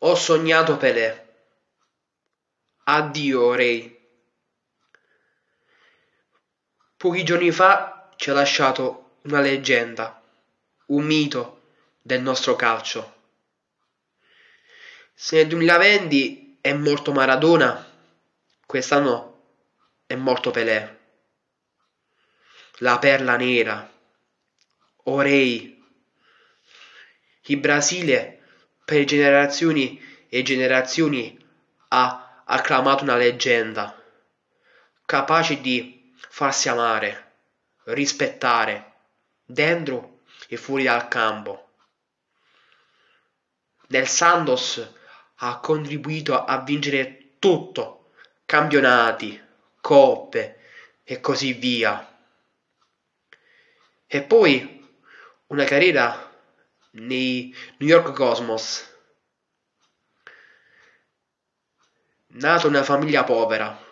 Ho sognato Pelé. Addio, Ray. Pochi giorni fa ci ha lasciato una leggenda, un mito del nostro calcio. Se nel 2020 è morto Maradona, quest'anno è morto Pelé. La perla nera, Orei. Il Brasile per generazioni e generazioni ha acclamato una leggenda, capace di farsi amare, rispettare, dentro e fuori dal campo. Nel Santos ha contribuito a vincere tutto, campionati, coppe e così via. E poi una carriera nei New York Cosmos. Nato in una famiglia povera,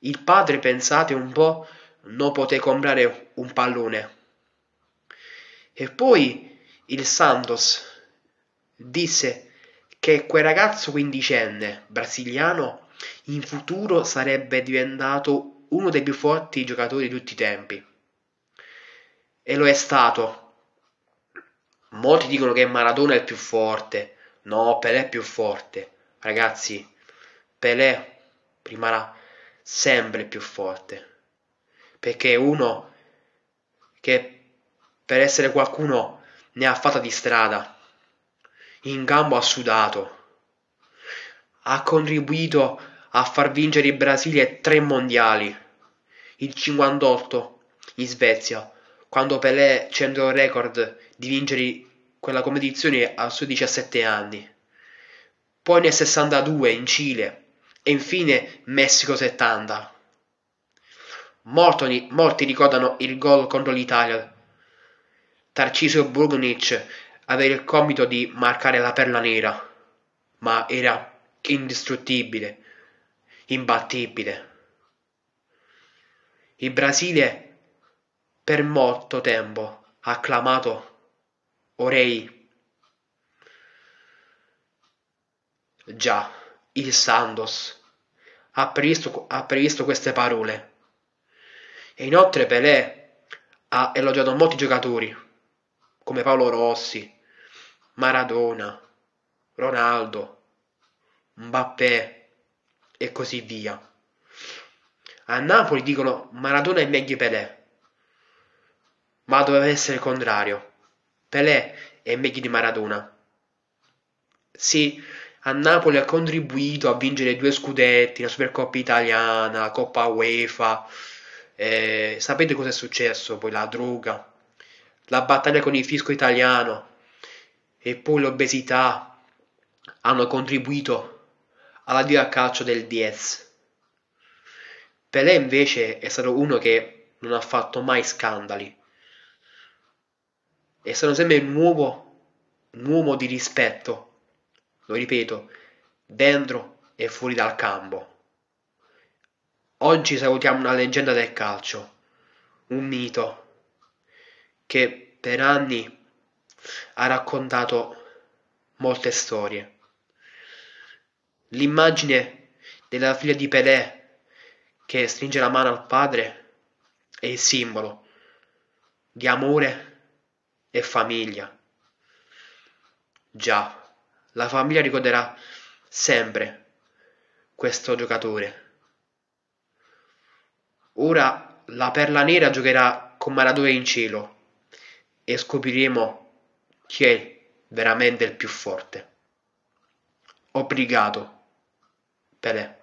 il padre, pensate un po', non poté comprare un pallone. E poi il Santos disse che quel ragazzo quindicenne brasiliano in futuro sarebbe diventato uno dei più forti giocatori di tutti i tempi. E lo è stato. Molti dicono che Maradona è il più forte. No, Pelé è più forte. Ragazzi, Pelé rimarrà sempre più forte. Perché uno che per essere qualcuno ne ha fatta di strada. In campo ha sudato. Ha contribuito a far vincere il Brasile tre mondiali. Il 58 in Svezia, quando Pelé centrò il record di vincere quella competizione a suoi 17 anni. Poi nel 62 in Cile e infine Messico 70. Molti, molti ricordano il gol contro l'Italia. Tarcisio Burgonic aveva il compito di marcare la perla nera, ma era indistruttibile, imbattibile. Il Brasile per molto tempo acclamato Orei. Già, il Santos ha previsto, ha previsto queste parole. E inoltre Pelé ha elogiato molti giocatori, come Paolo Rossi, Maradona, Ronaldo, Mbappé e così via. A Napoli dicono Maradona è meglio Pelé, ma doveva essere il contrario. Pelé è meglio di Maradona. Sì, a Napoli ha contribuito a vincere due scudetti, la Supercoppa italiana, la Coppa UEFA. Eh, sapete cosa è successo? Poi la droga, la battaglia con il fisco italiano e poi l'obesità hanno contribuito alla via calcio del Diez. Pelé invece è stato uno che non ha fatto mai scandali e sono sempre un uomo, un uomo di rispetto, lo ripeto, dentro e fuori dal campo. Oggi salutiamo una leggenda del calcio, un mito che per anni ha raccontato molte storie. L'immagine della figlia di Pelé che stringe la mano al padre è il simbolo di amore e famiglia. Già, la famiglia ricorderà sempre questo giocatore. Ora la perla nera giocherà con Maradona in cielo e scopriremo chi è veramente il più forte. Obrigado, Pelé.